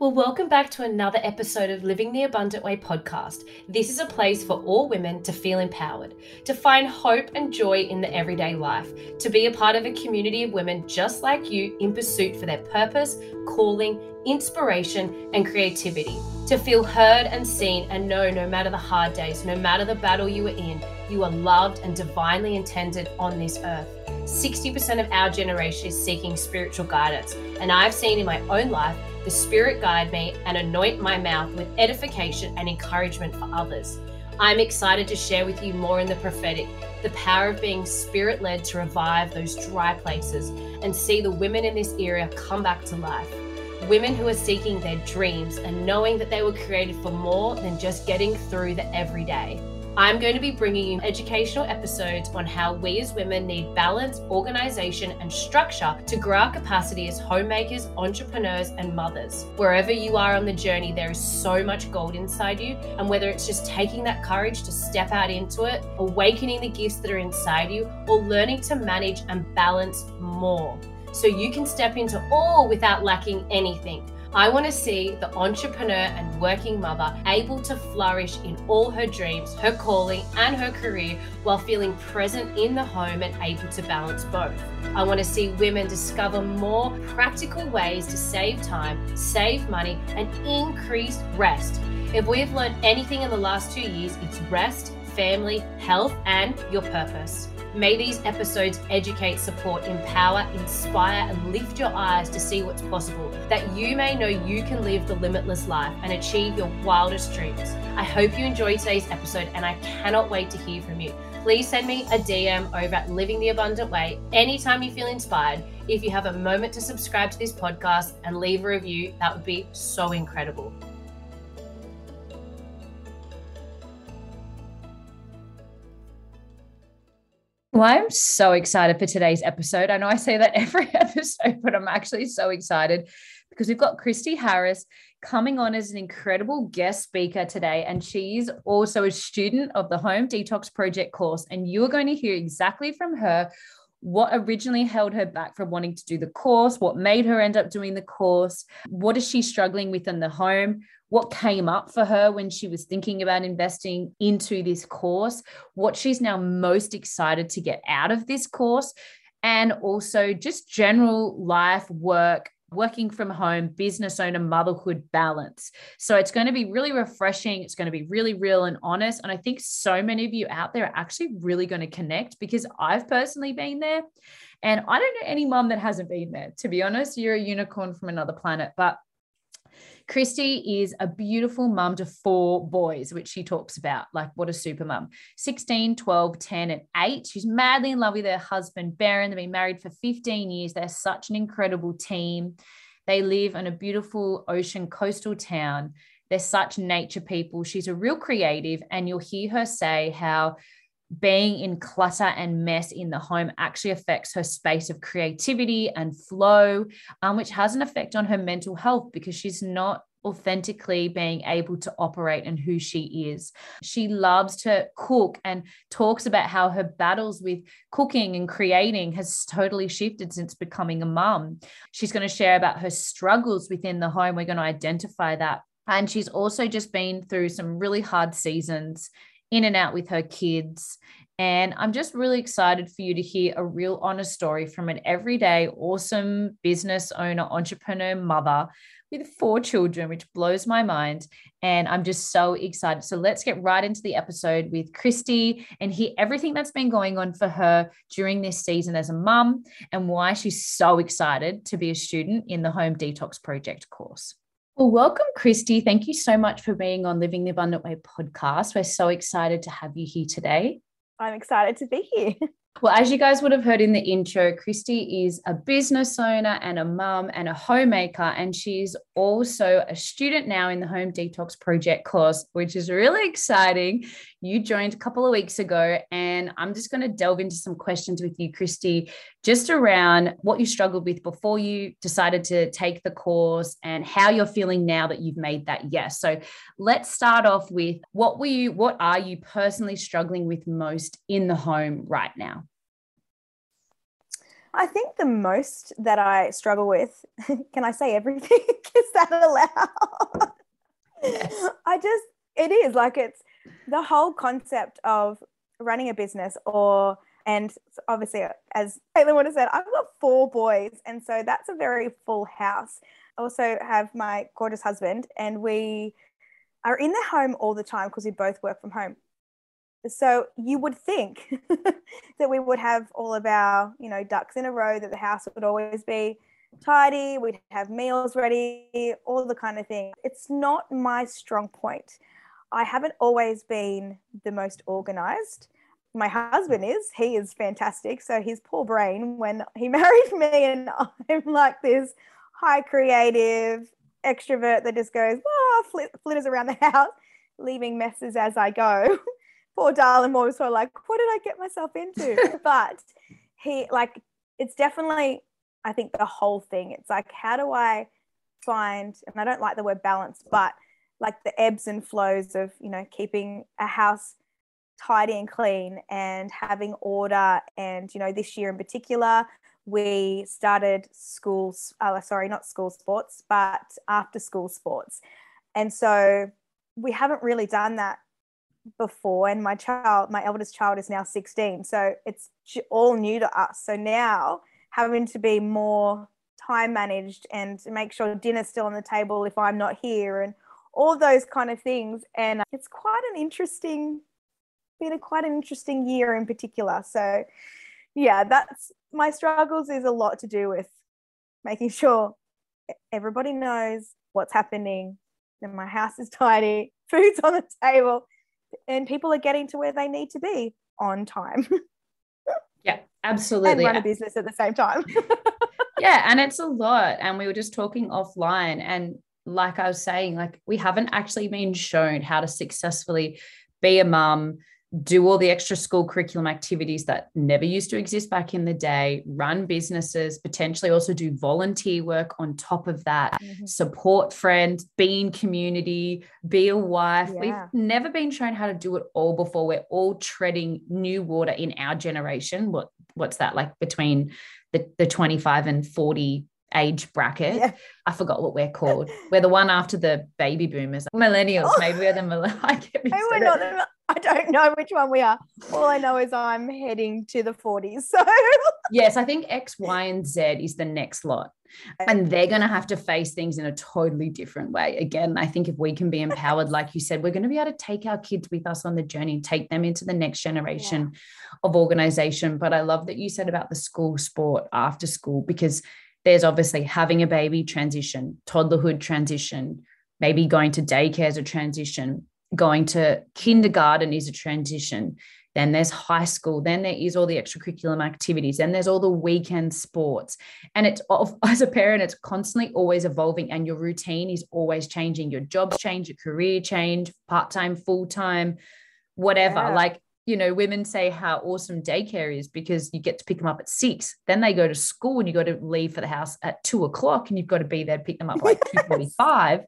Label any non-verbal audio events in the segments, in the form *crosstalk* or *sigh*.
Well, welcome back to another episode of Living the Abundant Way podcast. This is a place for all women to feel empowered, to find hope and joy in the everyday life, to be a part of a community of women just like you in pursuit for their purpose, calling, inspiration, and creativity, to feel heard and seen and know no matter the hard days, no matter the battle you are in, you are loved and divinely intended on this earth. 60% of our generation is seeking spiritual guidance, and I've seen in my own life the Spirit guide me and anoint my mouth with edification and encouragement for others. I'm excited to share with you more in the prophetic, the power of being spirit led to revive those dry places and see the women in this area come back to life. Women who are seeking their dreams and knowing that they were created for more than just getting through the everyday. I'm going to be bringing you educational episodes on how we as women need balance, organization, and structure to grow our capacity as homemakers, entrepreneurs, and mothers. Wherever you are on the journey, there is so much gold inside you. And whether it's just taking that courage to step out into it, awakening the gifts that are inside you, or learning to manage and balance more so you can step into all without lacking anything. I want to see the entrepreneur and working mother able to flourish in all her dreams, her calling, and her career while feeling present in the home and able to balance both. I want to see women discover more practical ways to save time, save money, and increase rest. If we have learned anything in the last two years, it's rest, family, health, and your purpose. May these episodes educate, support, empower, inspire, and lift your eyes to see what's possible, that you may know you can live the limitless life and achieve your wildest dreams. I hope you enjoyed today's episode, and I cannot wait to hear from you. Please send me a DM over at Living the Abundant Way anytime you feel inspired. If you have a moment to subscribe to this podcast and leave a review, that would be so incredible. Well, I'm so excited for today's episode. I know I say that *laughs* every episode, but I'm actually so excited because we've got Christy Harris coming on as an incredible guest speaker today. And she's also a student of the Home Detox Project course. And you're going to hear exactly from her what originally held her back from wanting to do the course, what made her end up doing the course, what is she struggling with in the home, what came up for her when she was thinking about investing into this course, what she's now most excited to get out of this course, and also just general life, work, working from home, business owner, motherhood balance. So it's going to be really refreshing. It's going to be really real and honest. And I think so many of you out there are actually really going to connect because I've personally been there. And I don't know any mom that hasn't been there. To be honest, you're a unicorn from another planet. But Christy is a beautiful mum to four boys, which she talks about. Like, what a super mum 16, 12, 10, and 8. She's madly in love with her husband, Baron. They've been married for 15 years. They're such an incredible team. They live in a beautiful ocean coastal town. They're such nature people. She's a real creative, and you'll hear her say how being in clutter and mess in the home actually affects her space of creativity and flow, um, which has an effect on her mental health because she's not authentically being able to operate and who she is. She loves to cook and talks about how her battles with cooking and creating has totally shifted since becoming a mum. She's going to share about her struggles within the home. We're going to identify that. And she's also just been through some really hard seasons in and out with her kids. And I'm just really excited for you to hear a real honest story from an everyday, awesome business owner, entrepreneur mother with four children, which blows my mind. And I'm just so excited. So let's get right into the episode with Christy and hear everything that's been going on for her during this season as a mum and why she's so excited to be a student in the Home Detox Project course. Well, welcome, Christy. Thank you so much for being on Living the Abundant Way podcast. We're so excited to have you here today. I'm excited to be here. *laughs* Well, as you guys would have heard in the intro, Christy is a business owner and a mum and a homemaker, and she's also a student now in the Home Detox Project course, which is really exciting. You joined a couple of weeks ago, and I'm just going to delve into some questions with you, Christy, just around what you struggled with before you decided to take the course and how you're feeling now that you've made that yes. So let's start off with what were you, what are you personally struggling with most in the home right now? I think the most that I struggle with, *laughs* can I say everything? *laughs* Is that allowed? Yes. I just, it is like it's the whole concept of running a business or, and obviously, as Caitlin would have said, I've got four boys. And so that's a very full house. I also have my gorgeous husband, and we are in the home all the time because we both work from home. So you would think *laughs* that we would have all of our, you know, ducks in a row, that the house would always be tidy, we'd have meals ready, all the kind of thing. It's not my strong point. I haven't always been the most organized. My husband is, he is fantastic. So his poor brain, when he *laughs* married me, and I'm like this high creative extrovert that just goes, oh, flitters around the *laughs* house, leaving messes as I go. Poor darling was sort of like, what did I get myself into? *laughs* but he like it's definitely I think the whole thing. It's like how do I find and I don't like the word balance, but like the ebbs and flows of, you know, keeping a house tidy and clean and having order and you know this year in particular we started schools uh, sorry not school sports but after school sports and so we haven't really done that before and my child my eldest child is now 16 so it's all new to us. So now having to be more time managed and make sure dinner's still on the table if i'm not here and all those kind of things. And it's quite an interesting been a quite an interesting year in particular. So yeah that's my struggles is a lot to do with making sure everybody knows what's happening. And my house is *laughs* tidy food's on the table and people are getting to where they need to be on time. *laughs* yeah, absolutely. and run a business at the same time. *laughs* yeah, and it's a lot. And we were just talking offline and like I was saying, like we haven't actually been shown how to successfully be a mum, do all the extra school curriculum activities that never used to exist back in the day, run businesses, potentially also do volunteer work on top of that, mm-hmm. support friends, be in community, be a wife. Yeah. We've never been shown how to do it all before. We're all treading new water in our generation. What what's that like between the, the 25 and 40 age bracket. Yeah. I forgot what we're called. We're the one after the baby boomers, millennials. Oh. Maybe we're the millennials. *laughs* I, we're not I don't know which one we are. All I know is I'm heading to the 40s. So *laughs* yes, I think X, Y, and Z is the next lot. And they're going to have to face things in a totally different way. Again, I think if we can be empowered, *laughs* like you said, we're going to be able to take our kids with us on the journey, take them into the next generation yeah. of organization. But I love that you said about the school sport after school because there's obviously having a baby transition, toddlerhood transition, maybe going to daycare as a transition, going to kindergarten is a transition. Then there's high school. Then there is all the extracurricular activities. Then there's all the weekend sports. And it's *laughs* as a parent, it's constantly always evolving, and your routine is always changing. Your jobs change, your career change, part time, full time, whatever. Yeah. Like you know, women say how awesome daycare is because you get to pick them up at six. Then they go to school and you got to leave for the house at two o'clock and you've got to be there to pick them up like *laughs* yes. 2.45.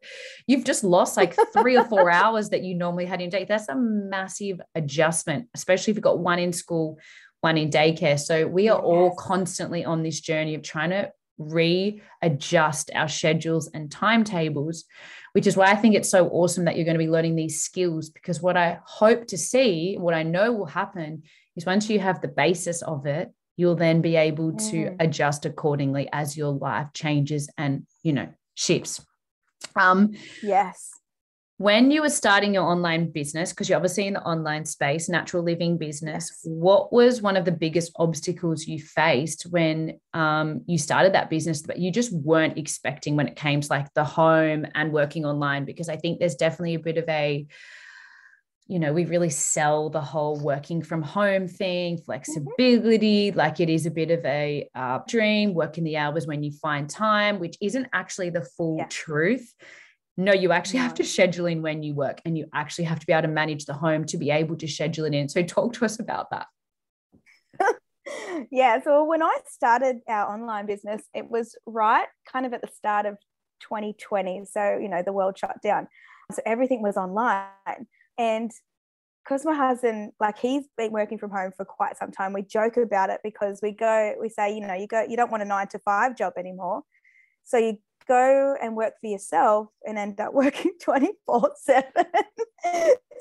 You've just lost like three or four hours that you normally had in day. That's a massive adjustment, especially if you've got one in school, one in daycare. So we are yes. all constantly on this journey of trying to readjust our schedules and timetables, which is why I think it's so awesome that you're going to be learning these skills. Because what I hope to see, what I know will happen is once you have the basis of it, you'll then be able to mm. adjust accordingly as your life changes and, you know, shifts. Um, yes when you were starting your online business, because you're obviously in the online space, natural living business, yes. what was one of the biggest obstacles you faced when um, you started that business that you just weren't expecting when it came to like the home and working online? Because I think there's definitely a bit of a, you know, we really sell the whole working from home thing, mm-hmm. flexibility, mm-hmm. like it is a bit of a uh, dream, working the hours when you find time, which isn't actually the full yeah. truth no, you actually have to schedule in when you work and you actually have to be able to manage the home to be able to schedule it in. So, talk to us about that. *laughs* yeah. So, when I started our online business, it was right kind of at the start of 2020. So, you know, the world shut down. So, everything was online. And because my husband, like he's been working from home for quite some time, we joke about it because we go, we say, you know, you go, you don't want a nine to five job anymore. So you go and work for yourself and end up *laughs* working 24 7. *laughs*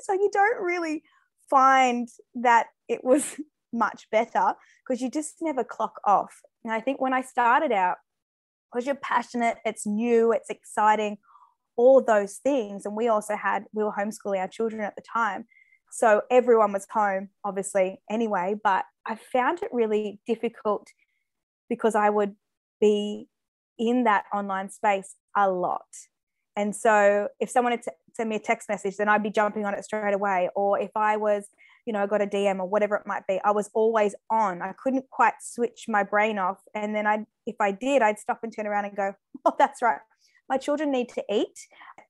so you don't really find that it was *laughs* much better because you just never clock off. And I think when I started out, because you're passionate, it's new, it's exciting, all those things. And we also had, we were homeschooling our children at the time. So everyone was home, obviously, anyway. But I found it really difficult because I would be in that online space a lot. And so if someone had sent me a text message, then I'd be jumping on it straight away. Or if I was, you know, I got a DM or whatever it might be, I was always on. I couldn't quite switch my brain off. And then I, if I did, I'd stop and turn around and go, *laughs* oh, that's right. My children need to eat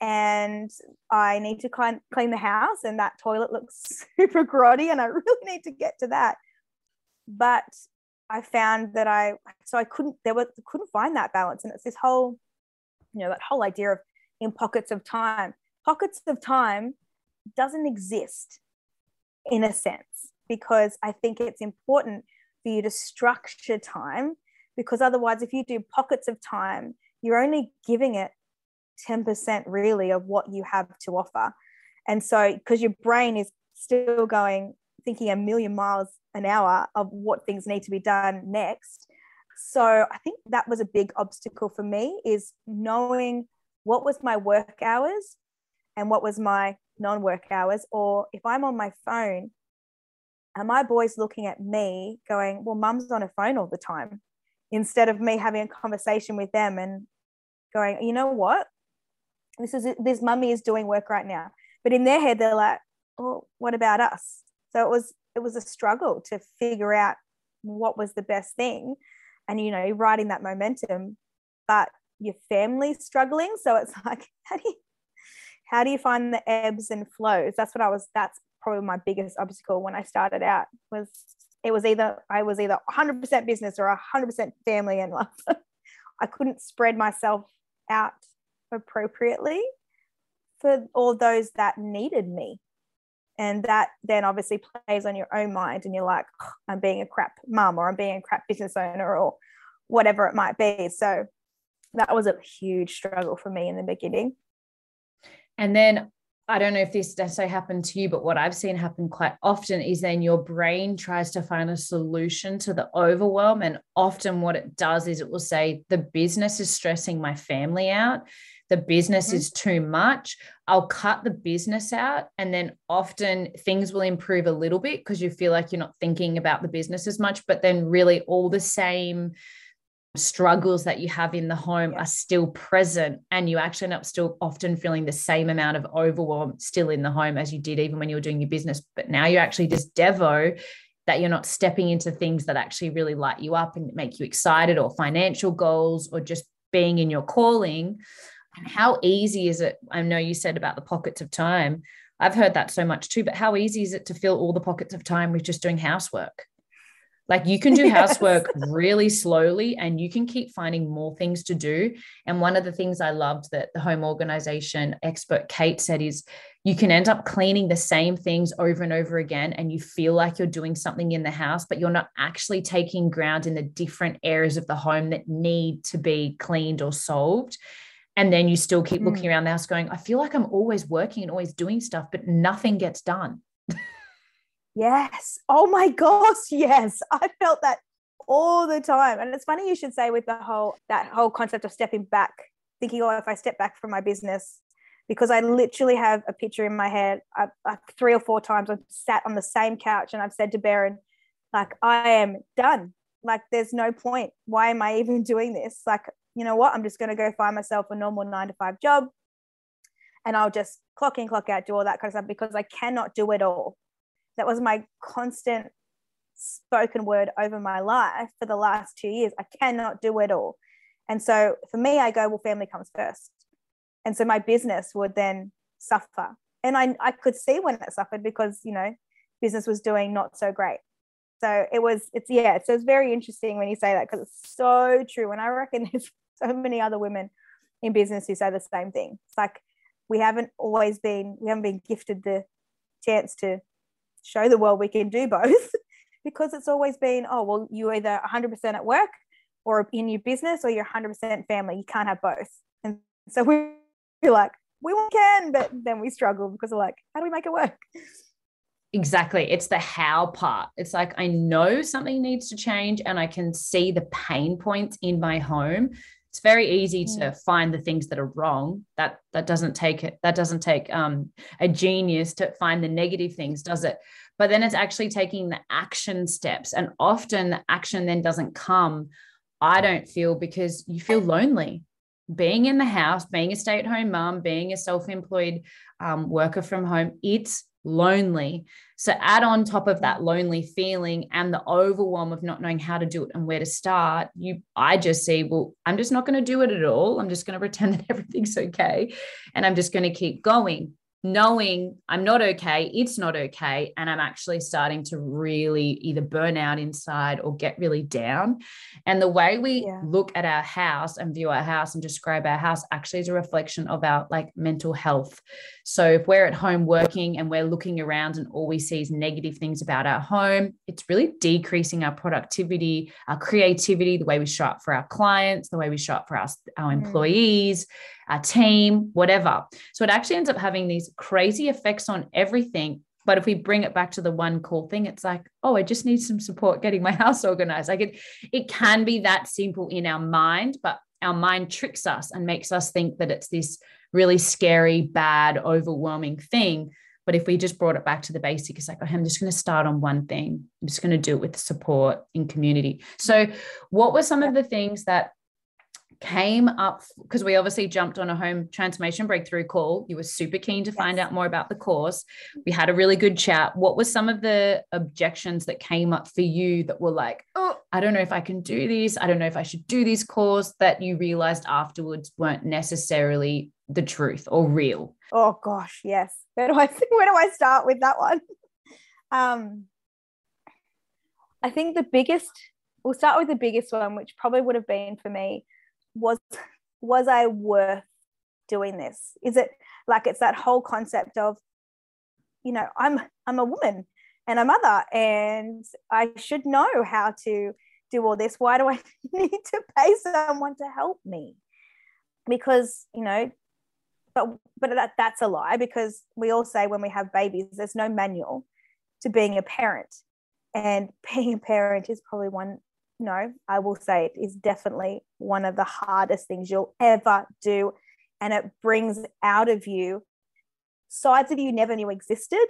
and I need to clean, clean the house and that toilet looks *laughs* super grotty and I really need to get to that. But I found that I so I couldn't there was couldn't find that balance, and it's this whole you know that whole idea of in pockets of time. Pockets of time doesn't exist in a sense because I think it's important for you to structure time because otherwise, if you do pockets of time, you're only giving it 10% really of what you have to offer. And so, because your brain is still going, thinking a million miles an hour of what things need to be done next. So I think that was a big obstacle for me is knowing what was my work hours and what was my non-work hours or if I'm on my phone are my boys looking at me going well mum's on her phone all the time instead of me having a conversation with them and going you know what? This is this mummy is doing work right now. But in their head they're like oh what about us so it was it was a struggle to figure out what was the best thing and you know riding that momentum but your family's struggling. So it's *laughs* like how do you how do you find the ebbs and flows? That's what i was that's probably my biggest obstacle when i started out was it was either i was either 100% business or 100% family and love. *laughs* I couldn't spread myself out appropriately for all those that needed me and that then obviously plays on your own mind and you're like oh, i'm being a crap mum or i'm being a crap business owner or whatever it might be. So that was a huge struggle for me in the beginning. And then I don't know if this necessarily happened to you, but what I've seen happen quite often is then your brain tries to find a solution to the overwhelm. And often what it does is it will say, the business is stressing my family out the business mm-hmm. is too much, I'll cut the business out. And then often things will improve a little bit because you feel like you're not thinking about the business as much. But then, really, all the same struggles that you have in the home are still present. And you actually end up still often feeling the same amount of overwhelm still in the home as you did even when you were doing your business. But now you're actually just Devo that you're not stepping into things that actually really light you up and make you excited or financial goals or just being in your calling and how easy is it? I know you said about the pockets of time. I've heard that so much too, but how easy is it to fill all the pockets of time with just doing housework? Like you can do yes. housework really slowly and you can keep finding more things to do. And one of the things I loved that the home organization expert Kate said is you can end up cleaning the same things over and over again and you feel like you're doing something in the house, but you're not actually taking ground in the different areas of the home that need to be cleaned or solved and then you still keep looking mm. around the house going i feel like i'm always working and always doing stuff but nothing gets done *laughs* yes. Oh my gosh yes. *laughs* I felt that all the time. And it's funny you should say with the whole that whole concept of stepping back thinking oh if i step back from my business because i literally have a picture in my head uh, I, I, three or four times i've sat on the same couch and i've said to Baron, like i am done. Like there's no point. Why am i even *laughs* doing this? Like you know what, I'm just going to go find myself a normal nine to five job and I'll just clock in, clock out, do all that kind of stuff because I cannot do it all. That was my constant spoken word over my life for the last two years. I cannot do it all. And so for me, I go, well, family comes first. And so my business would then suffer. And I, I could see when it suffered because, you know, business was doing not so great. So it was, it's, yeah, so it's very interesting when you say that because it's so true. And I reckon *laughs* there's so many other women in business who say the same thing. It's like we haven't always been, we haven't been gifted the chance to show the world we can do both *laughs* because it's always been, oh, well, you're either 100% at work or in your business or you're 100% family. You can't have both. And so *laughs* we're like, we can, but then we struggle because we're like, how do we make it work? Exactly. It's the how part. It's like I know something needs to change and I can see the pain points in my home. It's very easy to mm. find the things that are wrong. That that doesn't take it. That doesn't take um, a genius to find the negative things, does it? But then it's actually taking the action steps, and often the action then doesn't come. I don't feel because you feel lonely being in the house, being a stay at home mom, being a self employed um, worker from home, it's lonely. So add on top of that lonely feeling and the overwhelm of not knowing how to do it and where to start, you I just see, well, I'm just not going to do it at all. I'm just going to pretend *laughs* that everything's okay and I'm just going to keep going knowing I'm not okay, it's not okay, and I'm actually starting to really either burn out inside or get really down. And the way we yeah. look at our house and view our house and describe our house actually is a reflection of our like mental health. So if we're at home working and we're looking around and all we see is negative things about our home, it's really decreasing our productivity, our creativity, the way we show up for our clients, the way we show up for our, our mm. employees. Mm our team, whatever. So it actually ends up having these crazy effects on everything. But if we bring it back to the one cool thing, it's like, oh, I just need some support getting my *laughs* house organized. Like it, it can be that simple in our mind, but our mind tricks us and makes us think that it's this really scary, bad, overwhelming thing. But if we just brought it back to the basic, it's like, oh, I'm just going to start on one thing. I'm just going to do it with support in community. So, what were some of the things that came up because we obviously jumped on a home transformation breakthrough call. You were super keen to yes. find out more about the course. We had a really good chat. What were some of the objections that came up for you that were like, oh, I don't know if I can do this. I don't know if I should do this course that you realized afterwards weren't necessarily the truth or real? Oh gosh, yes. Where do I *laughs* where do I start with that one? Um I think the biggest we'll start with the biggest one, which probably would have been for me was was I worth doing this? Is it like it's that whole concept of, you know, I'm I'm a woman and a mother and I should know how to do all this. Why do I *laughs* need to pay someone to help me? Because, you know, but but that that's a lie because we all say when we have babies, there's no manual to being a parent. And *laughs* being a parent is probably one no, I will say it is definitely one of the hardest things you'll ever do. And it brings out of you sides of you never knew existed.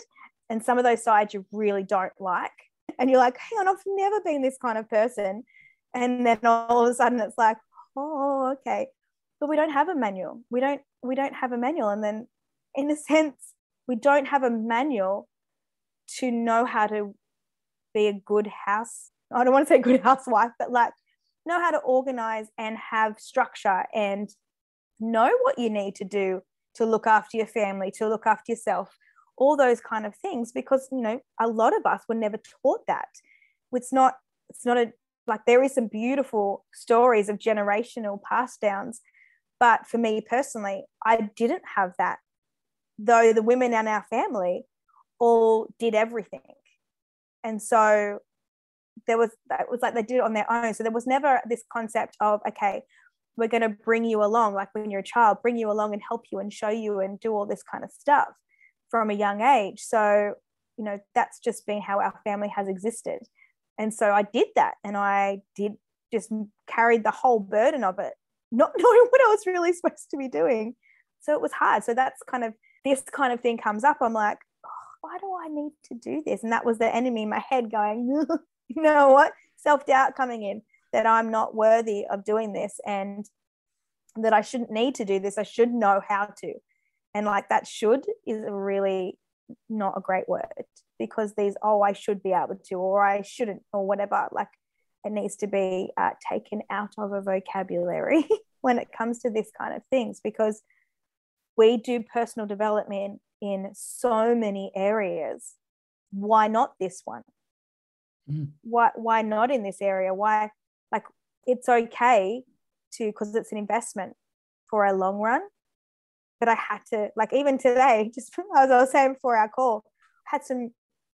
And some of those sides you really don't like. And you're like, hang on, I've never been this kind of person. And then all of a sudden it's like, oh, okay. But we don't have a manual. We don't, we don't have a manual. And then in a sense, we don't have a manual to know how to be a good house I don't want to say good *laughs* housewife, but like know how to organize and have structure and know what you need to do to look after your family, to look after yourself, all those kind of things. Because, you know, a lot of us were never taught that. It's not, it's not a, like there is some beautiful stories of generational pass downs. But for me personally, I didn't have that. Though the women in our family all did everything. And so there was it was like they did it on their own. So there was never this concept of okay we're going to bring you along like when you're a child bring you along and help you and show you and do all this kind of stuff from a young age. So you know that's just been how our family has existed. And so i did that and i did just carried the whole burden of it not *laughs* knowing what i was really supposed to be doing. So it was hard. So that's kind of this kind of thing comes up. I'm like why do i need to do this? And that was the enemy in my head going *laughs* *laughs* you know what? Self doubt coming in that I'm not worthy of doing this and that I shouldn't need to do this. I should know how to. And like that should is really not a great word because these, oh, I should be able to, or I shouldn't, or whatever. Like it needs to be uh, taken out of a vocabulary *laughs* when it comes to this kind of things because we do personal development in so many areas. Why not this one? Mm. why why not in this area why like it's okay to because it's an investment for a long run but i had to like even today *laughs* just *laughs* as i was saying before our call I had some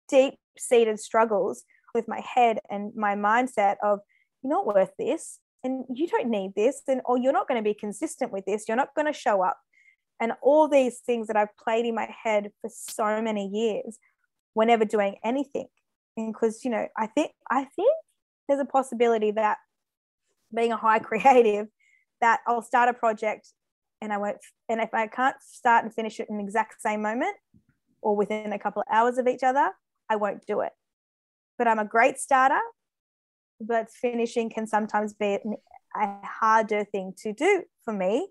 deep seated struggles with my head and my mindset of you're not worth this and you don't need this and or you're not going to be consistent with this you're not going to show up and all these things that I've played in my head for so many years whenever doing anything because you know I think I think there's a possibility that being a high *laughs* creative that I'll start a project and I won't and if I can't start and finish it in the exact same moment or within a couple of hours of each other I won't do it. But I'm a great starter but finishing can sometimes be a harder thing to do for me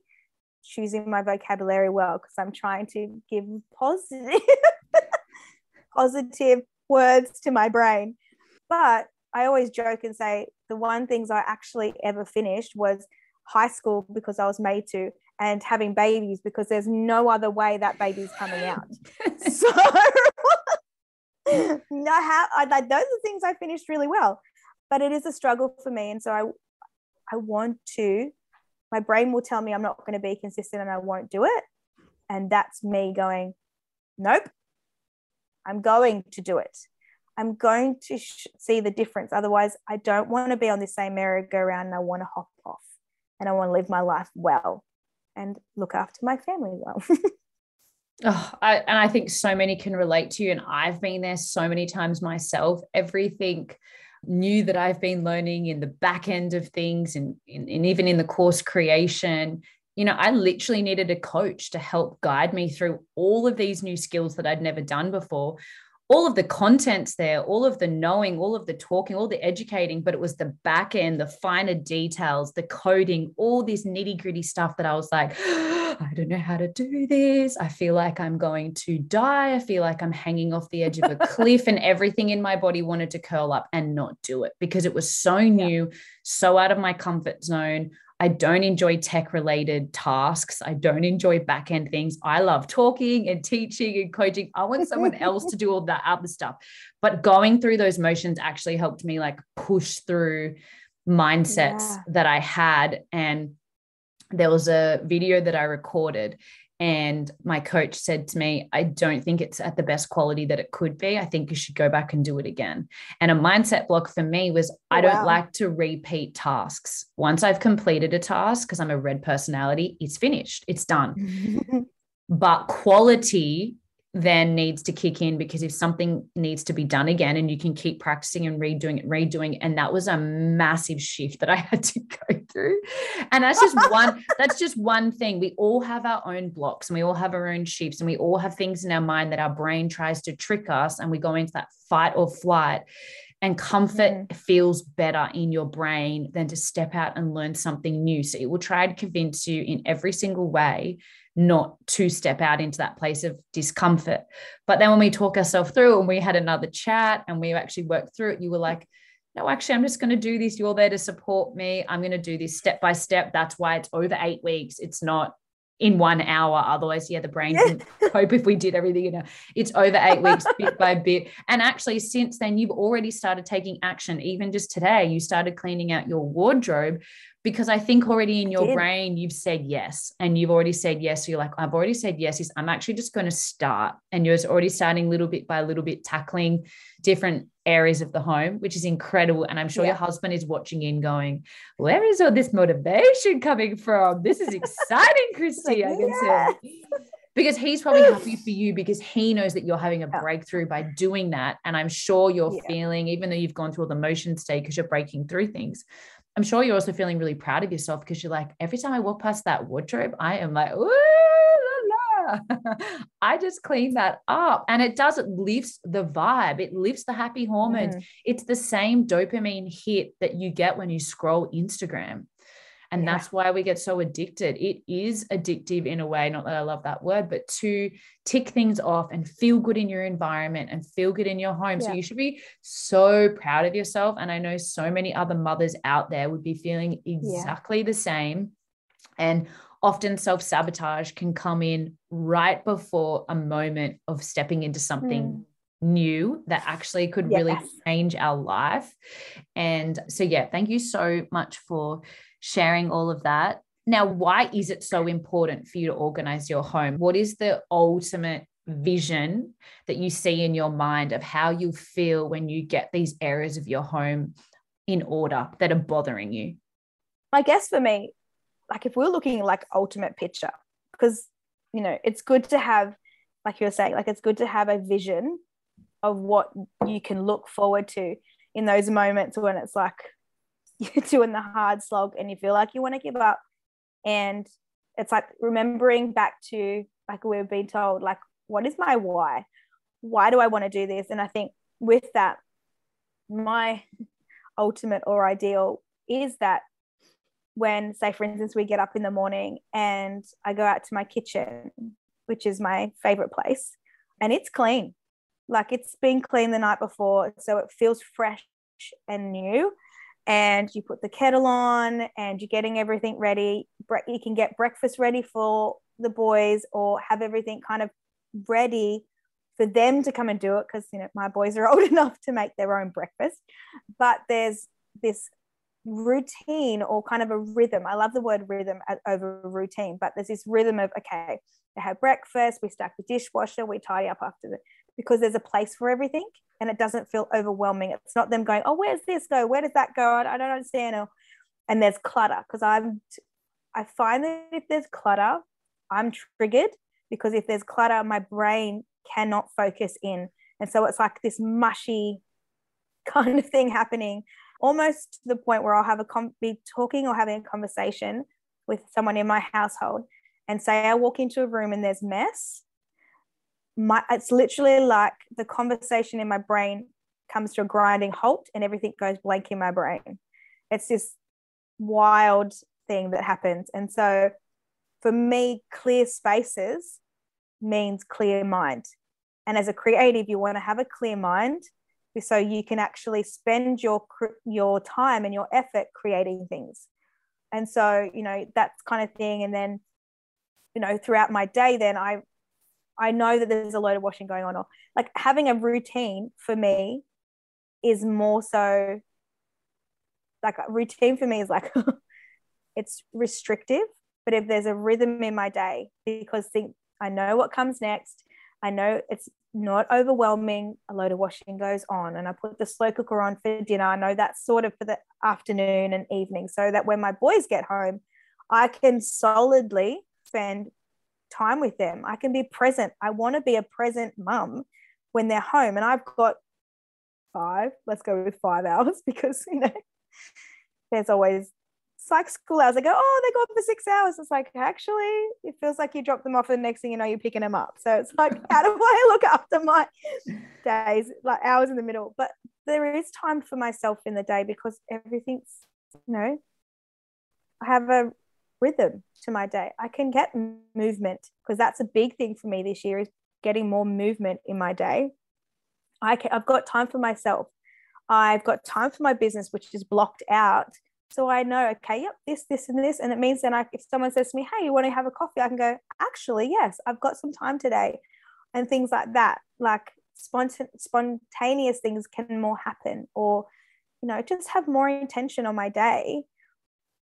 choosing my vocabulary well because I'm trying to give positive *laughs* positive words to my brain. But I always joke and say the one things I actually ever finished was high school because I was made to and having babies because there's no other way that baby's coming out. *laughs* So *laughs* no how I, like those are things I finished really well but it is a struggle for me. And so i i want to my brain will tell me i'm not going to be consistent and i won't do it. And that's me going nope i'm going to do it i'm going to sh- see the difference otherwise i don't want to be on the same merry-go-round and i want to hop off and i want to live my life well and look after my family well *laughs* Oh, I, and I think so many can relate to you. And I've been there so many times myself. Everything new that I've been learning in the back end of things and, and, and even in the course creation, you know, I literally needed a coach to help guide me through all of these new skills that I'd never done before. All of the contents there, all of the knowing, all of the talking, all the educating, but it was the back end, the finer details, the coding, all this nitty gritty stuff that I was like, *gasps* I don't know how to do this. I feel like I'm going to die. I feel like I'm hanging off the edge of a *laughs* cliff, and everything in my body wanted to curl up and not do it because it was so new, so out of my comfort zone. I don't enjoy tech related tasks. I don't enjoy back end things. I love talking and teaching and coaching. I want someone else to do all that other stuff. But going through those motions actually helped me like push through mindsets yeah. that I had and there was a video that I recorded and my coach said to me, I don't think it's at the best quality that it could be. I think you should go back and do it again. And a mindset block for me was oh, I don't wow. like to repeat tasks. Once I've completed a task, because I'm a red personality, it's finished, it's done. *laughs* but quality then needs to kick in because if something needs to be done again and you can keep practicing and redoing it redoing and that was a massive shift that i had to go through and that's just one that's just one thing we all have our own blocks and we all have our own shifts and we all have things in our mind that our brain tries to trick us and we go into that fight or flight and comfort mm. feels better in your brain than to step out and learn something new so it will try to convince you in every single way not to step out into that place of discomfort. But then when we talk ourselves through and we had another chat and we actually worked through it, you were like, no, actually, I'm just going to do this. You're there to support me. I'm going to do this step by step. That's why it's over eight weeks. It's not in one hour. Otherwise, yeah, the brain can *laughs* cope if we did everything. You know, it's over eight weeks, bit by bit. And actually, since then, you've already started taking action. Even just today, you started cleaning out your wardrobe because I think already in your brain you've said yes and you've already said yes. So you're like, I've already said yes. Is I'm actually just going to start. And you're already starting little bit by little bit, tackling different areas of the home, which is incredible. And I'm sure yeah. your husband is watching in going, Where is all this motivation coming from? This is exciting, Christy. I can yes. say. Because he's probably happy *laughs* for you because he knows that you're having a breakthrough by doing that. And I'm sure you're yeah. feeling, even though you've gone through all the motions today because you're breaking through things, I'm sure you're also feeling really proud of yourself because you're like, every time I walk past that wardrobe, I am like, ooh, la, la. *laughs* I just clean that up. And it does, it lifts the vibe, it lifts the happy hormones. Mm. It's the same dopamine hit that you get when you scroll Instagram. And yeah. that's why we get so addicted. It is addictive in a way, not that I love that word, but to tick things off and feel good in your environment and feel good in your home. Yeah. So you should be so proud of yourself. And I know so many other mothers out there would be feeling exactly yeah. the same. And often self sabotage can come in right before a moment of stepping into something. Mm new that actually could yes. really change our life. And so, yeah, thank you so much for sharing all of that. Now, why is it so important for you to organize your home? What is the ultimate vision that you see in your mind of how you feel when you get these areas of your home in order that are bothering you? I guess for me, like if we're looking like ultimate picture, because you know, it's good to have, like you were saying, like it's good to have a vision of what you can look forward to in those moments when it's like *laughs* you're doing the hard slog and you feel like you want to give up. And it's like remembering back to like we've been told, like, what is my why? Why do I want to do this? And I think with that, my *laughs* ultimate or ideal is that when, say, for instance, we get up in the morning and I go out to my kitchen, which is my favorite place, and it's clean. Like it's been clean the night before. So it feels fresh and new. And you put the kettle on and you're getting everything ready. You can get breakfast ready for the boys or have everything kind of ready for them to come and do it because you know my boys are *laughs* old enough to make their own breakfast. But there's this routine or kind of a rhythm. I love the word rhythm over routine but there's this rhythm of okay they have breakfast we stack the dishwasher we tidy up after the because there's a place for everything and it doesn't feel overwhelming it's not them going oh where's this go where does that go i don't understand or, and there's clutter because i'm i find that if there's clutter i'm triggered because if there's clutter, my brain cannot focus in. And so it's like this mushy kind of thing happening, almost to the point where I'll have a com- be talking or having a conversation with someone in my household and say I walk into a room and there's mess. My, it's literally like the conversation in my brain comes to a grinding halt and everything goes blank in my brain. It's this wild thing that happens. And so for me, clear spaces means clear mind. And as a creative, you want to have a clear mind so you can actually spend your your time and your effort creating things. And so, you know, that kind of thing. And then, you know, throughout my day, then I I know that there's a load of washing going on. Or like having a routine for me is more so like a routine for me is like *laughs* it's restrictive but if there's a rhythm in my day, because think, I know what comes next, I know it's not overwhelming. A load of washing goes on, and I put the slow cooker on for dinner. I know that's sort of for the afternoon and evening, so that when my boys get home, I can solidly spend time with them. I can be present. I want to be a present mum when they're home, and I've got five. Let's go with five hours *laughs* because you know there's always like school hours. I go, oh, they go for six hours. It's like, actually, it feels like you drop them off, and the next thing you know, you're picking them up. So it's like, *laughs* how do I look after my days, like hours in the middle? But there is time for myself in the day because everything's, you know, I have a rhythm to my day. I can get movement because that's a big thing for me this year is getting more movement in my day. I can, I've got time for myself. I've got time for my business, which is blocked out so I know, okay, yep, this, this, and this. And it means then I, if someone says to me, hey, you want to have a coffee? I can go, actually, yes, I've got some time today. And things like that, like spontan- spontaneous things can more happen or, you know, just have more intention on my day.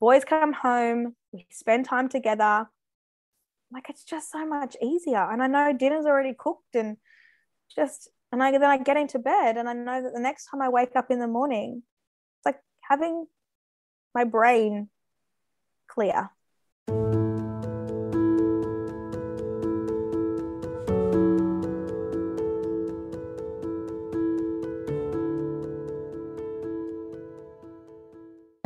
Boys come home, we spend time together. Like it's just so much easier. And I know dinner's already cooked and just, and I, then I get into bed and I know that the next time I wake up in the morning, it's like having my brain clear.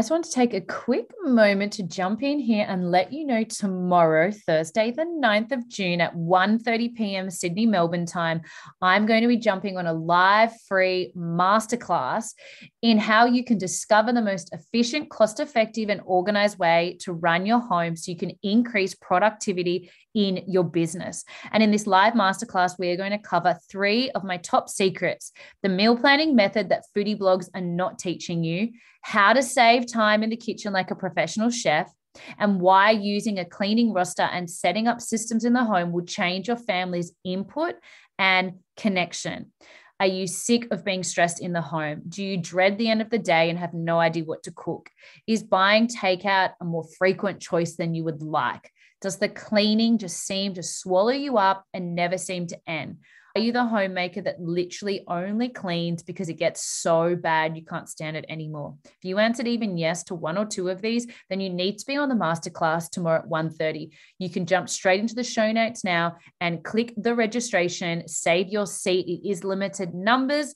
Just want to take a quick moment to jump in here and let you know tomorrow, Thursday, the 9th of June at 1:30 p.m. Sydney Melbourne time, I'm going to be jumping on a live free masterclass in how you can discover the most efficient, cost-effective and organized way to run your home so you can increase productivity in your business. And in this live masterclass, we are going to cover three of my top secrets the meal planning method that foodie blogs are not teaching you, how to save time in the kitchen like a professional chef, and why using a cleaning roster and setting up systems in the home will change your family's input and connection. Are you sick of being stressed in the home? Do you dread the end of the day and have no idea what to cook? Is buying takeout a more frequent choice than you would like? Does the cleaning just seem to swallow you up and never seem to end? Are you the homemaker that literally only cleans because it gets so bad you can't stand it anymore? If you answered even yes to one or two of these, then you need to be on the masterclass tomorrow at 1:30. You can jump straight into the show notes now and click the registration, save your seat. It is limited numbers.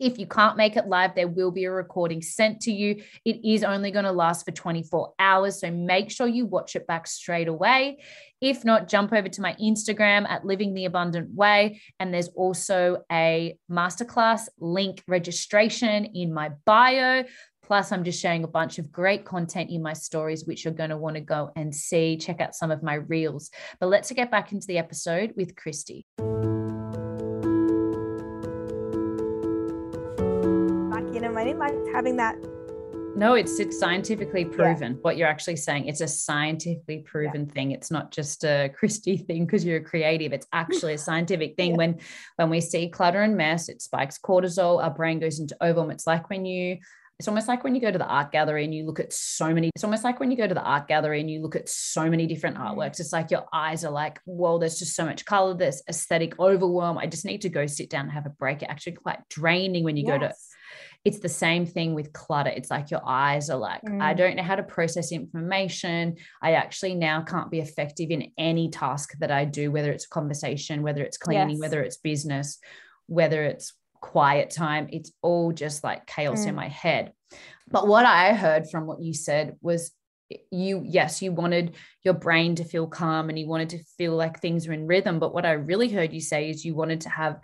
If you can't make it live, there will be a recording sent to you. It is only going to last for 24 hours. So make sure you watch it back straight away. If not, jump over to my Instagram at Living the Abundant Way. And there's also a masterclass link registration in my bio. Plus, I'm just sharing a bunch of great content in my stories, which you're going to want to go and see. Check out some of my reels. But let's get back into the episode with Christy. I didn't like having that. No, it's it's scientifically proven yeah. what you're actually saying. It's a scientifically proven yeah. thing. It's not just a *laughs* Christie thing because you're a creative. It's actually a scientific *laughs* thing. Yeah. When when we see clutter and mess, it spikes cortisol. Our brain goes into overwhelm. It's like when you it's almost like when you go to the art gallery and you look at so many it's almost like when you go to the art gallery and you look at so many different mm. artworks it's like your eyes are like whoa there's just so much color this aesthetic overwhelm i just need to go sit down and have a break it actually quite draining when you yes. go to it's the same thing with clutter. It's like your eyes are like, mm. I don't know how to process information. I actually now can't be effective in any task that I do, whether it's conversation, whether it's cleaning, yes. whether it's business, whether it's quiet time. It's all just like chaos mm. in my head. But what I heard from what you said was you yes you wanted your brain to feel calm and you wanted to feel like things were in rhythm but what i really heard you say is you wanted to have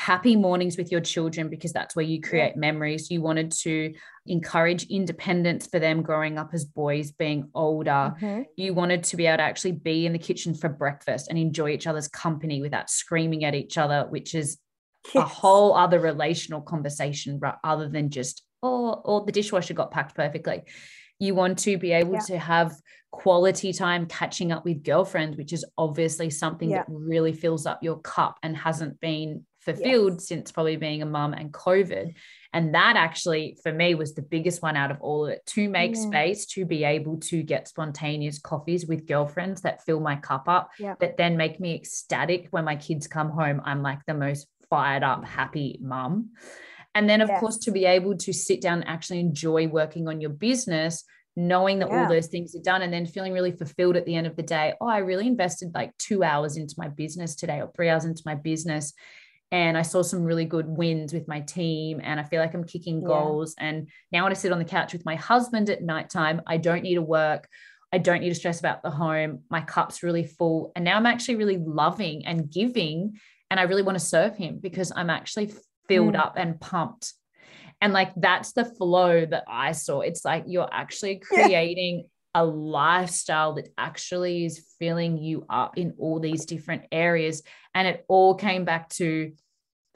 happy mornings with your children because that's where you create memories. You wanted to encourage independence for them growing up as boys, being older. Mm-hmm. You wanted to be able to actually be in the kitchen for breakfast and enjoy each other's company without screaming at each other, which is a whole other relational conversation other than just, oh, oh, the dishwasher got packed perfectly. You want to be able yeah. to have quality time catching up with girlfriends, which is obviously something yeah. that really fills up your cup and hasn't been fulfilled yes. since probably being a mum and COVID. And that actually, for me, was the biggest one out of all of it to make yeah. space to be able to get spontaneous coffees with girlfriends that fill my cup up, yeah. that then make me ecstatic when my kids come home. I'm like the most fired up, happy mum. And then, of course, to be able to sit down and actually enjoy working on your business knowing that yeah. all those things are done and then feeling really fulfilled at the end of the day. Oh, I really invested like two hours into my business today or three hours into my business and I saw some really good wins with my team and I feel like I'm kicking goals yeah. and now when I sit on the couch with my husband at nighttime. I don't need to work. I don't need to stress about the home. My cup's really full and now I'm actually really loving and giving and I really want to serve him because I'm actually filled mm. up and pumped. And like that's the flow that I saw. It's like you're actually creating yeah a lifestyle that actually is filling you up in all these different areas. And it all came back to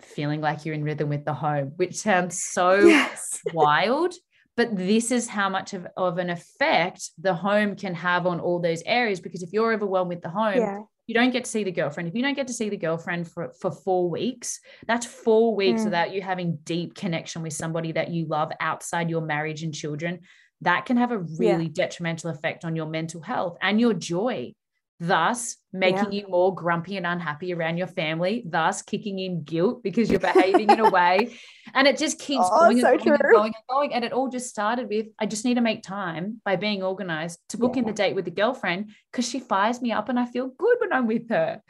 feeling like you're in rhythm with the home, which sounds so yes. *laughs* wild. But this is how much of, of an effect the home can have on all those areas. Because if you're overwhelmed with the home, yeah. you don't get to see the girlfriend. If you don't get to see the girlfriend for, for four weeks, that's four weeks mm. without you having deep connection with somebody that you love outside your marriage and children that can have a really yeah. detrimental effect on your mental health and your joy thus making yeah. you more grumpy and unhappy around your family, thus kicking in guilt because you're behaving in a *laughs* way. And it just keeps oh, going, so and going, and going and going. And it all just started with I just need to make time by being organized to book yeah. in the date with the girlfriend because she fires me up and I feel good when I'm with her.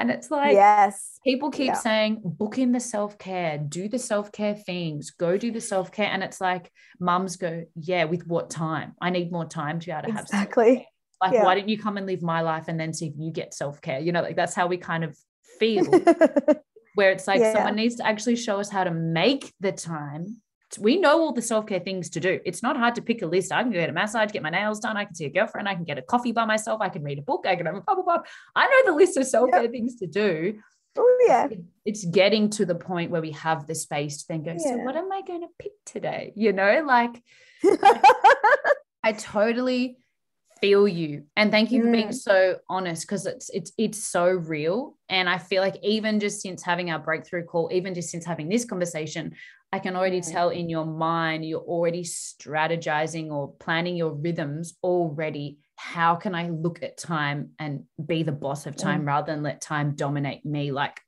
And it's like, yes, people keep yeah. saying, book in the self care, do the self care things, go do the self care. And it's like, mums go, yeah, with what time? I need more time to be able to have exactly. Like, yeah. why didn't you come and live my life and then see if you get self care? You know, like that's how we kind of feel. *laughs* Where it's like yeah. someone needs to actually show us how to make the time we know all the self-care things to do. It's not hard to pick a list. I can go get a massage, get my nails done. I can see a girlfriend. I can get a coffee by myself. I can read a book. I can have a blah, blah, blah. I know the list of self-care yep. things to do. Oh, yeah. It's getting to the point where we have the space to then go, yeah. so what am I going to pick today? You know, like *laughs* I totally feel you and thank you for being so honest because it's it's it's so real and i feel like even just since having our breakthrough call even just since having this conversation I can already Mm. tell in your mind you're already strategizing or planning your rhythms already. How can I look at time and be the boss of Mm. time rather than let time dominate me like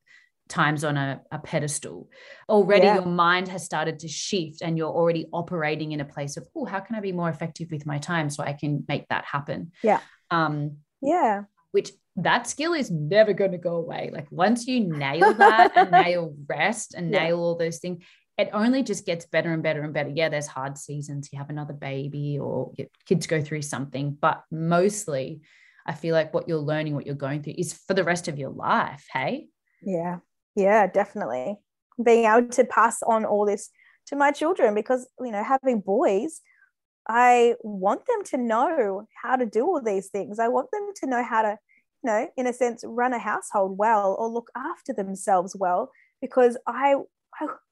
time's on a, a pedestal? Already Yeah. your mind has started to shift and you're already operating in a place of, oh, how can I be more effective with my time so I can make that happen? Yeah. Um, Yeah. which that skill is never going to go away. Like once you nail that and *laughs* nail rest and Yeah. nail all those things, it only just gets better and better and better. Yeah, there's hard seasons. You have another baby or kids go through something, but mostly I feel like what you're learning, what you're going through is for the rest of your life. Hey. Yeah. Yeah, definitely. Being able to pass on all this to my children because, you know, having boys, I want them to know how to do all these things. I want them to know how to, you know, in a sense, run a household well or look after themselves well because I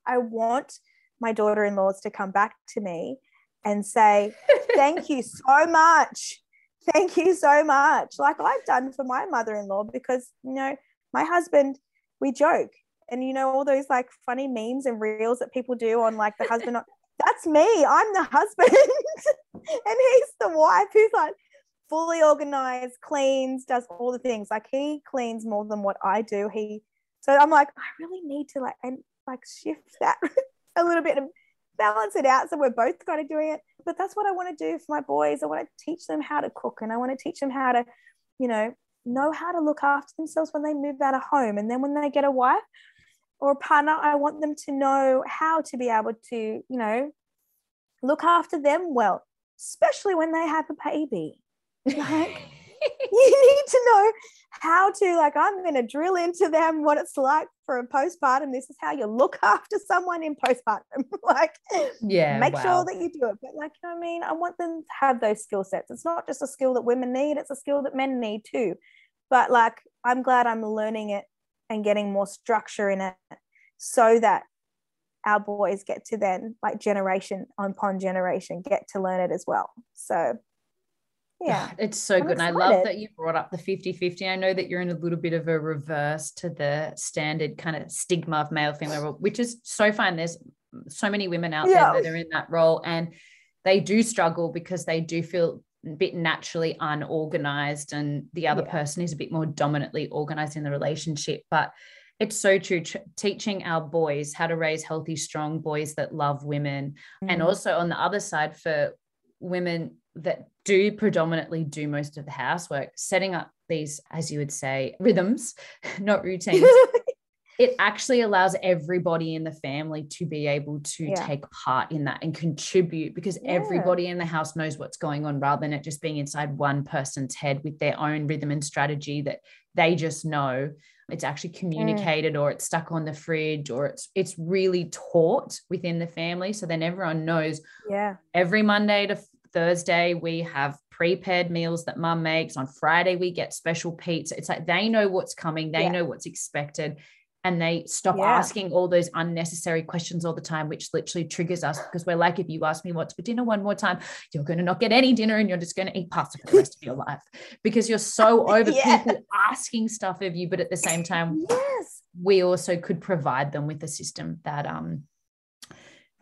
I, want my daughter-in-laws to come back to me and say, *laughs* "Thank you so much. Thank you so much." Like I've done for my mother-in-law because, you know, my husband we joke. And you know all those like funny memes and reels that people do on like the husband *laughs* that's me. I'm the husband. *laughs* And he's the wife who's like fully organized cleans does all the things. Like he cleans more than what i do. He so i'm like i really need to like and like shift that *laughs* a little bit and balance it out so we're both kind of doing it but that's what i want to do for my boys i want to teach them how to cook and i want to teach them how to you know know how to look after themselves when they move out of home. And then when they get a wife or a partner, I want them to know how to be able to, you know, look after them well, especially when they have a baby. *laughs* Like, *laughs* you need to know how to, like, I'm going to drill into them what it's like for a postpartum. This is how you look *laughs* after someone in postpartum. *laughs* like, Yeah. make wow. sure that you do it. But, like, you know what I mean? I want them to have those skill sets. It's not just a skill that women need, it's a skill that men need too. But, like, I'm glad I'm learning it and getting more structure in it so that our boys get to then, like, generation upon generation, get to learn it as well. So, yeah. *laughs* It's so I'm good. And I love that you brought up the 50 50. I know that you're in a little bit of a reverse to the standard kind of stigma of male female role, which is so fine. There's so many women out Yeah. there that are in that role and they do struggle because they do feel a bit naturally unorganized and the other Yeah. person is a bit more dominantly organized in the relationship. But it's so true. Tr- teaching our boys how to raise healthy, strong boys that love women and Mm. also on the other side for women that do predominantly do most of the housework setting up these as you would say rhythms *laughs* not routines *laughs* it actually allows everybody in the family to be able to Yeah. take part in that and contribute because Yeah. everybody in the house knows what's going on rather than it just being inside one person's head with their own rhythm and strategy that they just know it's actually mm. communicated or it's stuck on the fridge or it's it's really taught within the family so then everyone knows yeah. every Monday to Thursday, we have prepared meals that mum makes. On Friday, we get special pizza. It's like they know what's coming, they Yeah. know what's expected, and they stop Yeah. asking all those unnecessary questions all the time, which literally triggers us because we're like, if you ask me what's for dinner one more time, you're going to not get any dinner and you're just going to eat pasta for the rest of your *laughs* life because you're so over Yeah. people asking stuff of you. But at the same time, Yes. we also could provide them with a system that um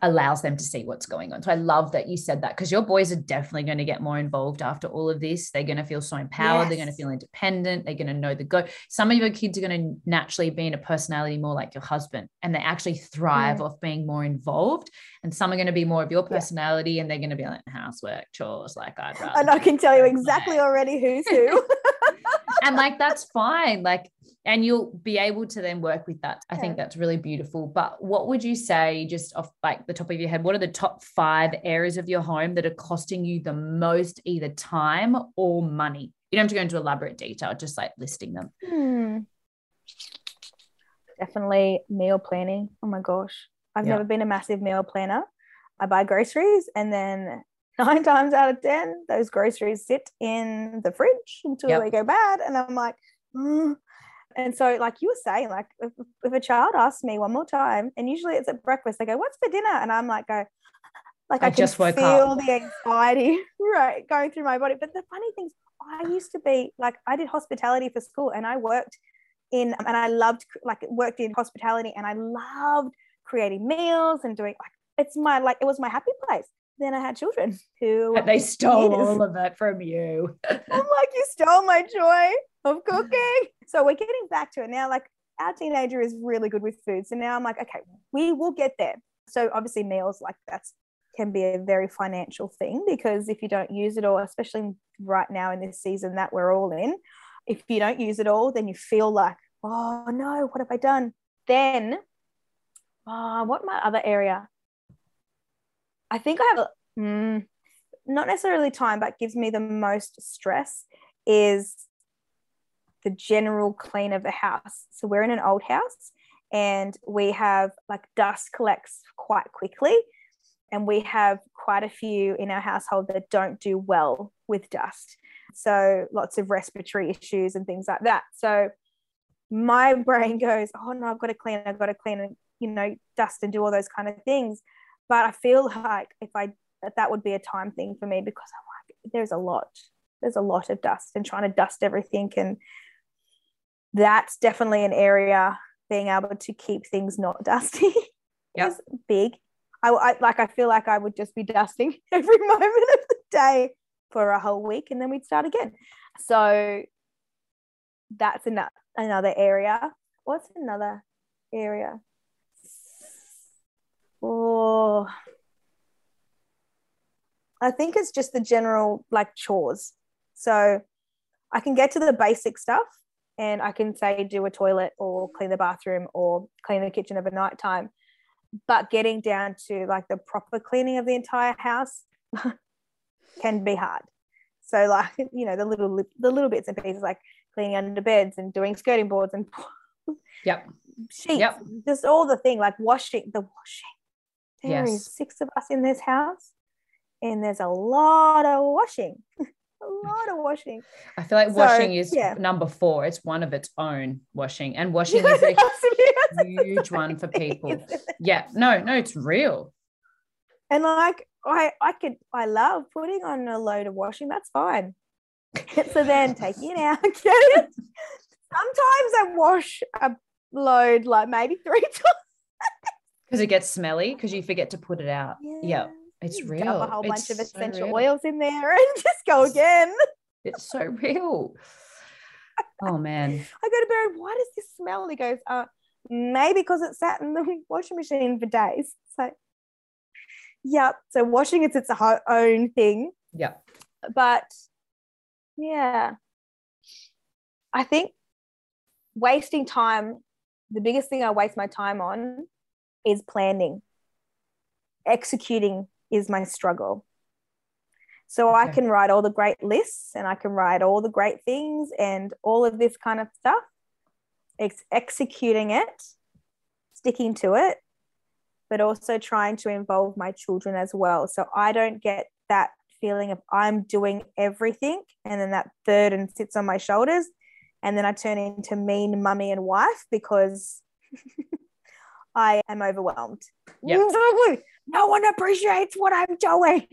allows them to see what's going on. So I love that you said that because your boys are definitely going to get more involved after all of this. They're going to feel so empowered. They're going to feel independent. They're going to know the go. Some of your kids are going to naturally be in a personality more like your husband and they actually thrive Mm. off being more involved. And some are going to be more of your Yeah. personality and they're going to be like housework, chores. Like I'd *laughs* rather. And I can tell you exactly already who's who. *laughs* and like that's fine like and you'll be able to then work with that i think that's really beautiful but what would you say just off like the top of your head what are the top five areas of your home that are costing you the most either time or money you don't have to go into elaborate detail just like listing them Hmm. Definitely meal planning. Oh my gosh. I've Yeah. never been a massive meal planner. I buy groceries and then *laughs* nine times out of 10, those groceries sit in the fridge until Yep. they go bad. And I'm like, "Mm." And so, like you were saying, like if, if a child asks me one more time, and usually it's at breakfast, they go, What's for dinner? And I'm like, go, like I I, just feel up. the anxiety *laughs* right going through my body. But the funny thing is, I used to be like I did hospitality for school and I worked in um, and I loved like worked in hospitality and I loved creating meals and doing like it's my like it was my happy place. Then I had children who and they stole all of it from you. *laughs* I'm like, you stole my joy of cooking. So we're getting back to it now. Like our teenager is really good with food. So now I'm like, okay, we will get there. So obviously meals like that's can be a very financial thing because if you don't use it all, especially right now in this season that we're all in, if you don't use it all, then you feel like, oh no, what have I done? Then, uh, what my other area? I think I have mm, not necessarily time, but gives me the most stress is the general clean of the house. So we're in an old house and we have like dust collects quite quickly. And we have quite a few in our household that don't do well with dust. So lots of respiratory issues and things like that. So my *laughs* brain goes, oh no, I've got to clean, I've got to clean and, you know, dust and do all those kind of things. But I feel like if I, that, that would be a time thing for me because I'm like, there's a lot, there's a lot of dust and trying to dust everything. And that's definitely an area being able to keep things not *laughs* dusty yep. is big. I, I like, I feel like I would just be dusting *laughs* every moment of the day for a whole week and then we'd start again. So that's another another area. What's another area? Oh, I think it's just the general like chores. So I can get to the basic stuff and I can say do a toilet or clean the bathroom or clean the kitchen over night time. But getting down to like the proper cleaning of the entire house *laughs* can be hard. So like *laughs* you know the little the little bits and pieces like cleaning under beds and doing skirting boards and *laughs* yep sheets, yep. just all the thing like washing the washing. There yes. is six of us in this house, and there's a lot of washing. A lot of washing. I feel like so, washing is yeah. number four. It's one of its own washing, and washing *laughs* is a huge one for *laughs* people. Yeah, no, no, it's real. And like I, I could, I love putting on a load of washing. That's fine. *laughs* so then taking it out, get it. Sometimes I wash a load like maybe three times because it gets smelly because you forget to put it out. Yeah. yeah. It's real. Dump a whole it's bunch of essential so oils in there and *laughs* just go again. It's so real. Oh man. *laughs* I go to Barry, why does this smell? He goes, uh, maybe because it sat in the *laughs* washing machine for days. So yeah. So washing it's its own thing. Yeah. But yeah. I think wasting time, the biggest thing I waste my time on is planning. Executing is my struggle. So okay. I can write all the great lists and I can write all the great things and all of this kind of stuff. It's executing it, sticking to it, but also trying to involve my children as well. So I don't get that feeling of I'm doing everything and then that burden sits on my shoulders. And then I turn into mean mummy and wife because *laughs* I am overwhelmed. Yep. No one appreciates what I'm doing.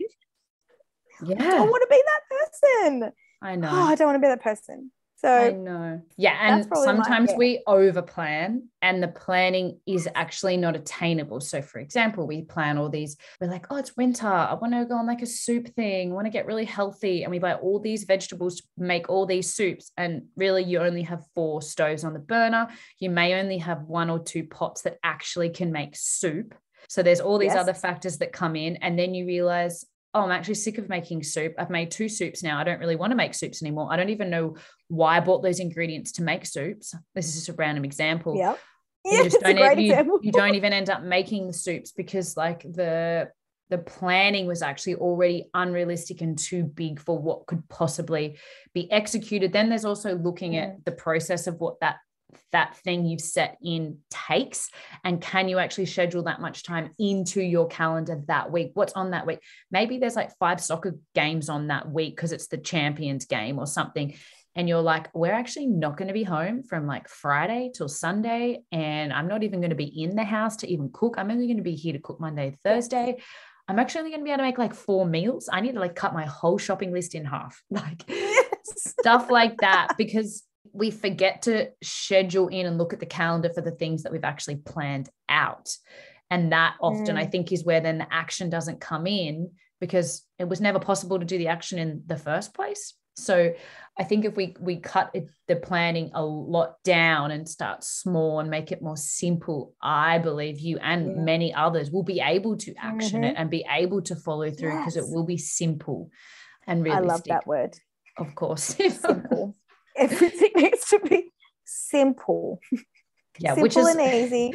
Yeah. I don't want to be that person. I oh, know. Oh, I don't want to be that person. So I know. Yeah. And sometimes we over plan and the planning is actually not attainable. So for example, we plan all these, we're like, oh, it's winter. I want to go on like a soup thing. I want to get really healthy. And we buy all these vegetables to make all these soups. And really you only have four stoves on the burner. You may only have one or two pots that actually can make soup. So there's all these yes. other factors that come in. And then you realize, oh, I'm actually sick of making soup. I've made two soups now. I don't really want to make soups anymore. I don't even know why I bought those ingredients to make soups. This is just a random example. Yeah. You, just don't, you, you don't even end up making the soups because like the the planning was actually already unrealistic and too big for what could possibly be executed. Then there's also looking at the process of what that that thing you've set in takes? And can you actually schedule that much time into your calendar that week? What's on that week? Maybe there's like five soccer games on that week because it's the champions game or something. And you're like we're actually not going to be home from like friday till sunday and i'm not even going to be in the house to even cook. I'm only going to be here to cook monday thursday. I'm actually only going to be able to make like four meals. I need to like cut my whole shopping list in half, *laughs* like *laughs* stuff like that, because we forget to schedule in and look at the calendar for the things that we've actually planned out. And that often, mm. I think, is where then the action doesn't come in because it was never possible to do the action in the first place. So I think if we we cut it, the planning a lot down and start small and make it more simple, I believe you and yeah. many others will be able to action mm-hmm. it and be able to follow through because yes. it will be simple and realistic. I love that word. Of course. *laughs* simple. Everything *laughs* needs to be simple. *laughs* Yeah, Simple which is and easy.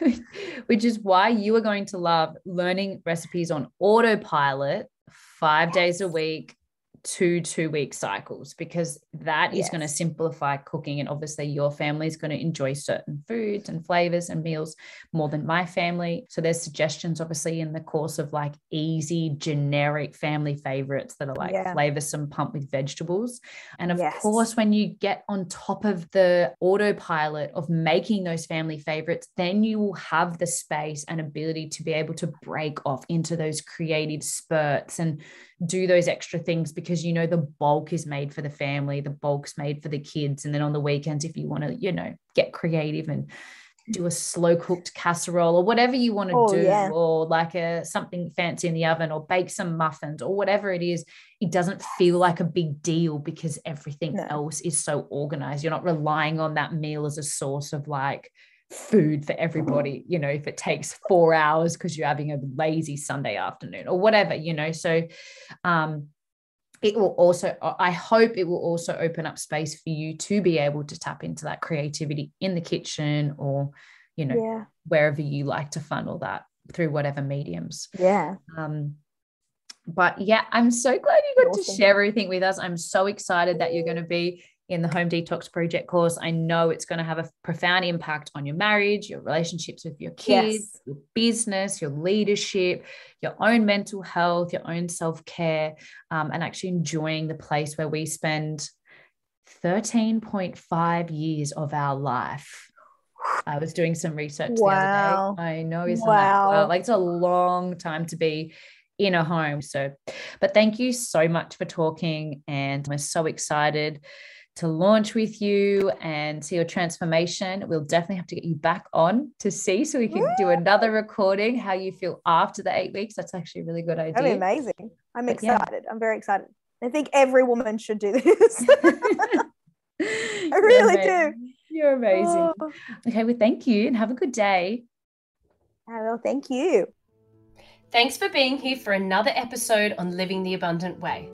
*laughs* which is why you are going to love learning recipes on autopilot five yes. days a week two two week cycles because that is yes. going to simplify cooking and obviously your family is going to enjoy certain foods and flavors and meals more than my family so there's suggestions obviously in the course of like easy generic family favorites that are like yeah. flavorsome pumped with vegetables and of yes. course when you get on top of the autopilot of making those family favorites then you will have the space and ability to be able to break off into those creative spurts and do those extra things because you know the bulk is made for the family, the bulk's made for the kids. And then on the weekends, if you want to, you know, get creative and do a slow cooked casserole or whatever you want to oh, do, yeah. or like a something fancy in the oven, or bake some muffins or whatever it is, it doesn't feel like a big deal because everything no. else is so organized. You're not relying on that meal as a source of like food for everybody, you know, if it takes four hours because you're having a lazy Sunday afternoon or whatever, you know. So um it will also i hope it will also open up space for you to be able to tap into that creativity in the kitchen or you know yeah. wherever you like to funnel that through whatever mediums yeah um but yeah i'm so glad you got awesome. to share everything with us i'm so excited that you're going to be in the Home Detox Project course. I know it's going to have a profound impact on your marriage, your relationships with your kids, yes. your business, your leadership, your own mental health, your own self care, um, and actually enjoying the place where we spend 13.5 years of our life. I was doing some research wow. the other day. I know, isn't wow. that well? Like it's a long time to be in a home. So, but thank you so much for talking. And we're so excited to launch with you and see your transformation. We'll definitely have to get you back on to see so we can Woo! do another recording how you feel after the eight weeks. That's actually a really good idea. That'd be amazing. I'm but excited. Yeah. I'm very excited. I think every woman should do this. *laughs* I really do. You're amazing. Oh. Okay, well, thank you and have a good day. I will. Thank you. Thanks for being here for another episode on Living the Abundant Way.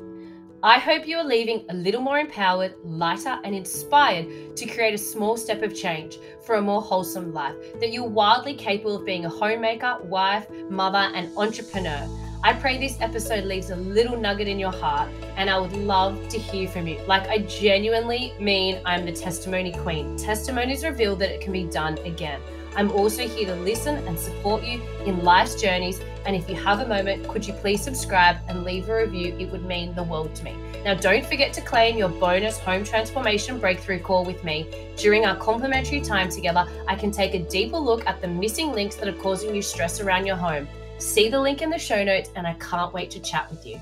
I hope you are leaving a little more empowered, lighter, and inspired to create a small step of change for a more wholesome life, that you're wildly capable of being a homemaker, wife, mother, and entrepreneur. I pray this episode leaves a little nugget in your heart, and I would love to hear from you. Like, I genuinely mean I'm the testimony queen. Testimonies reveal that it can be done again. I'm also here to listen and support you in life's journeys and if you have a moment, could you please subscribe and leave a review? It would mean the world to me. Now, don't forget to claim your bonus home transformation breakthrough call with me. During our complimentary time together, I can take a deeper look at the missing links that are causing you stress around your home. See the link in the show notes, and I can't wait to chat with you.